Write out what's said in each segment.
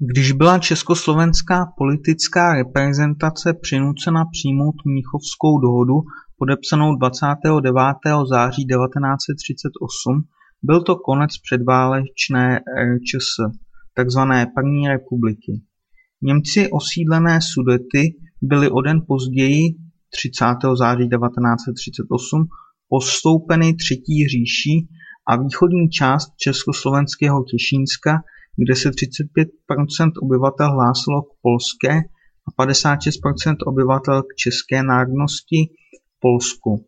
Když byla československá politická reprezentace přinucena přijmout Mnichovskou dohodu podepsanou 29. září 1938, byl to konec předválečné RČS, takzvané První republiky. Němci osídlené Sudety byly o den později, 30. září 1938, postoupeny Třetí říší a východní část československého Těšínska kde se 35% obyvatel hlásilo k polské a 56% obyvatel k české národnosti v Polsku.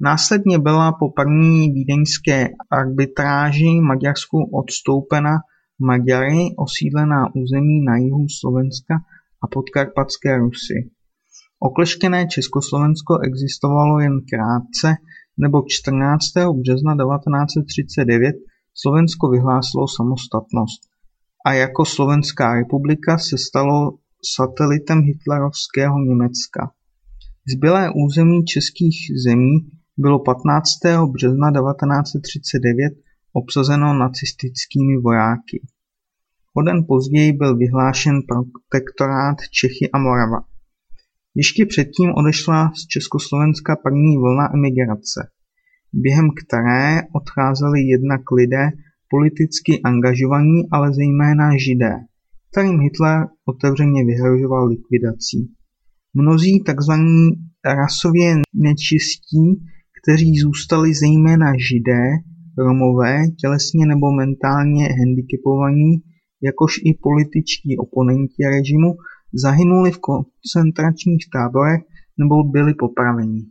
Následně byla po první vídeňské arbitráži Maďarsku odstoupena Maďary osídlená území na jihu Slovenska a podkarpatské Rusy. Okleštěné Československo existovalo jen krátce, nebo 14. března 1939 Slovensko vyhlásilo samostatnost a jako Slovenská republika se stalo satelitem hitlerovského Německa. Zbylé území českých zemí bylo 15. března 1939 obsazeno nacistickými vojáky. O den později byl vyhlášen protektorát Čechy a Morava. Ještě předtím odešla z Československa první vlna emigrace, během které odcházeli jednak lidé politicky angažovaní, ale zejména Židé, kterým Hitler otevřeně vyhrožoval likvidací. Mnozí tzv. rasově nečistí, kteří zůstali zejména Židé, Romové, tělesně nebo mentálně handicapovaní, jakož i političtí oponenti režimu, zahynuli v koncentračních táborech nebo byli popraveni.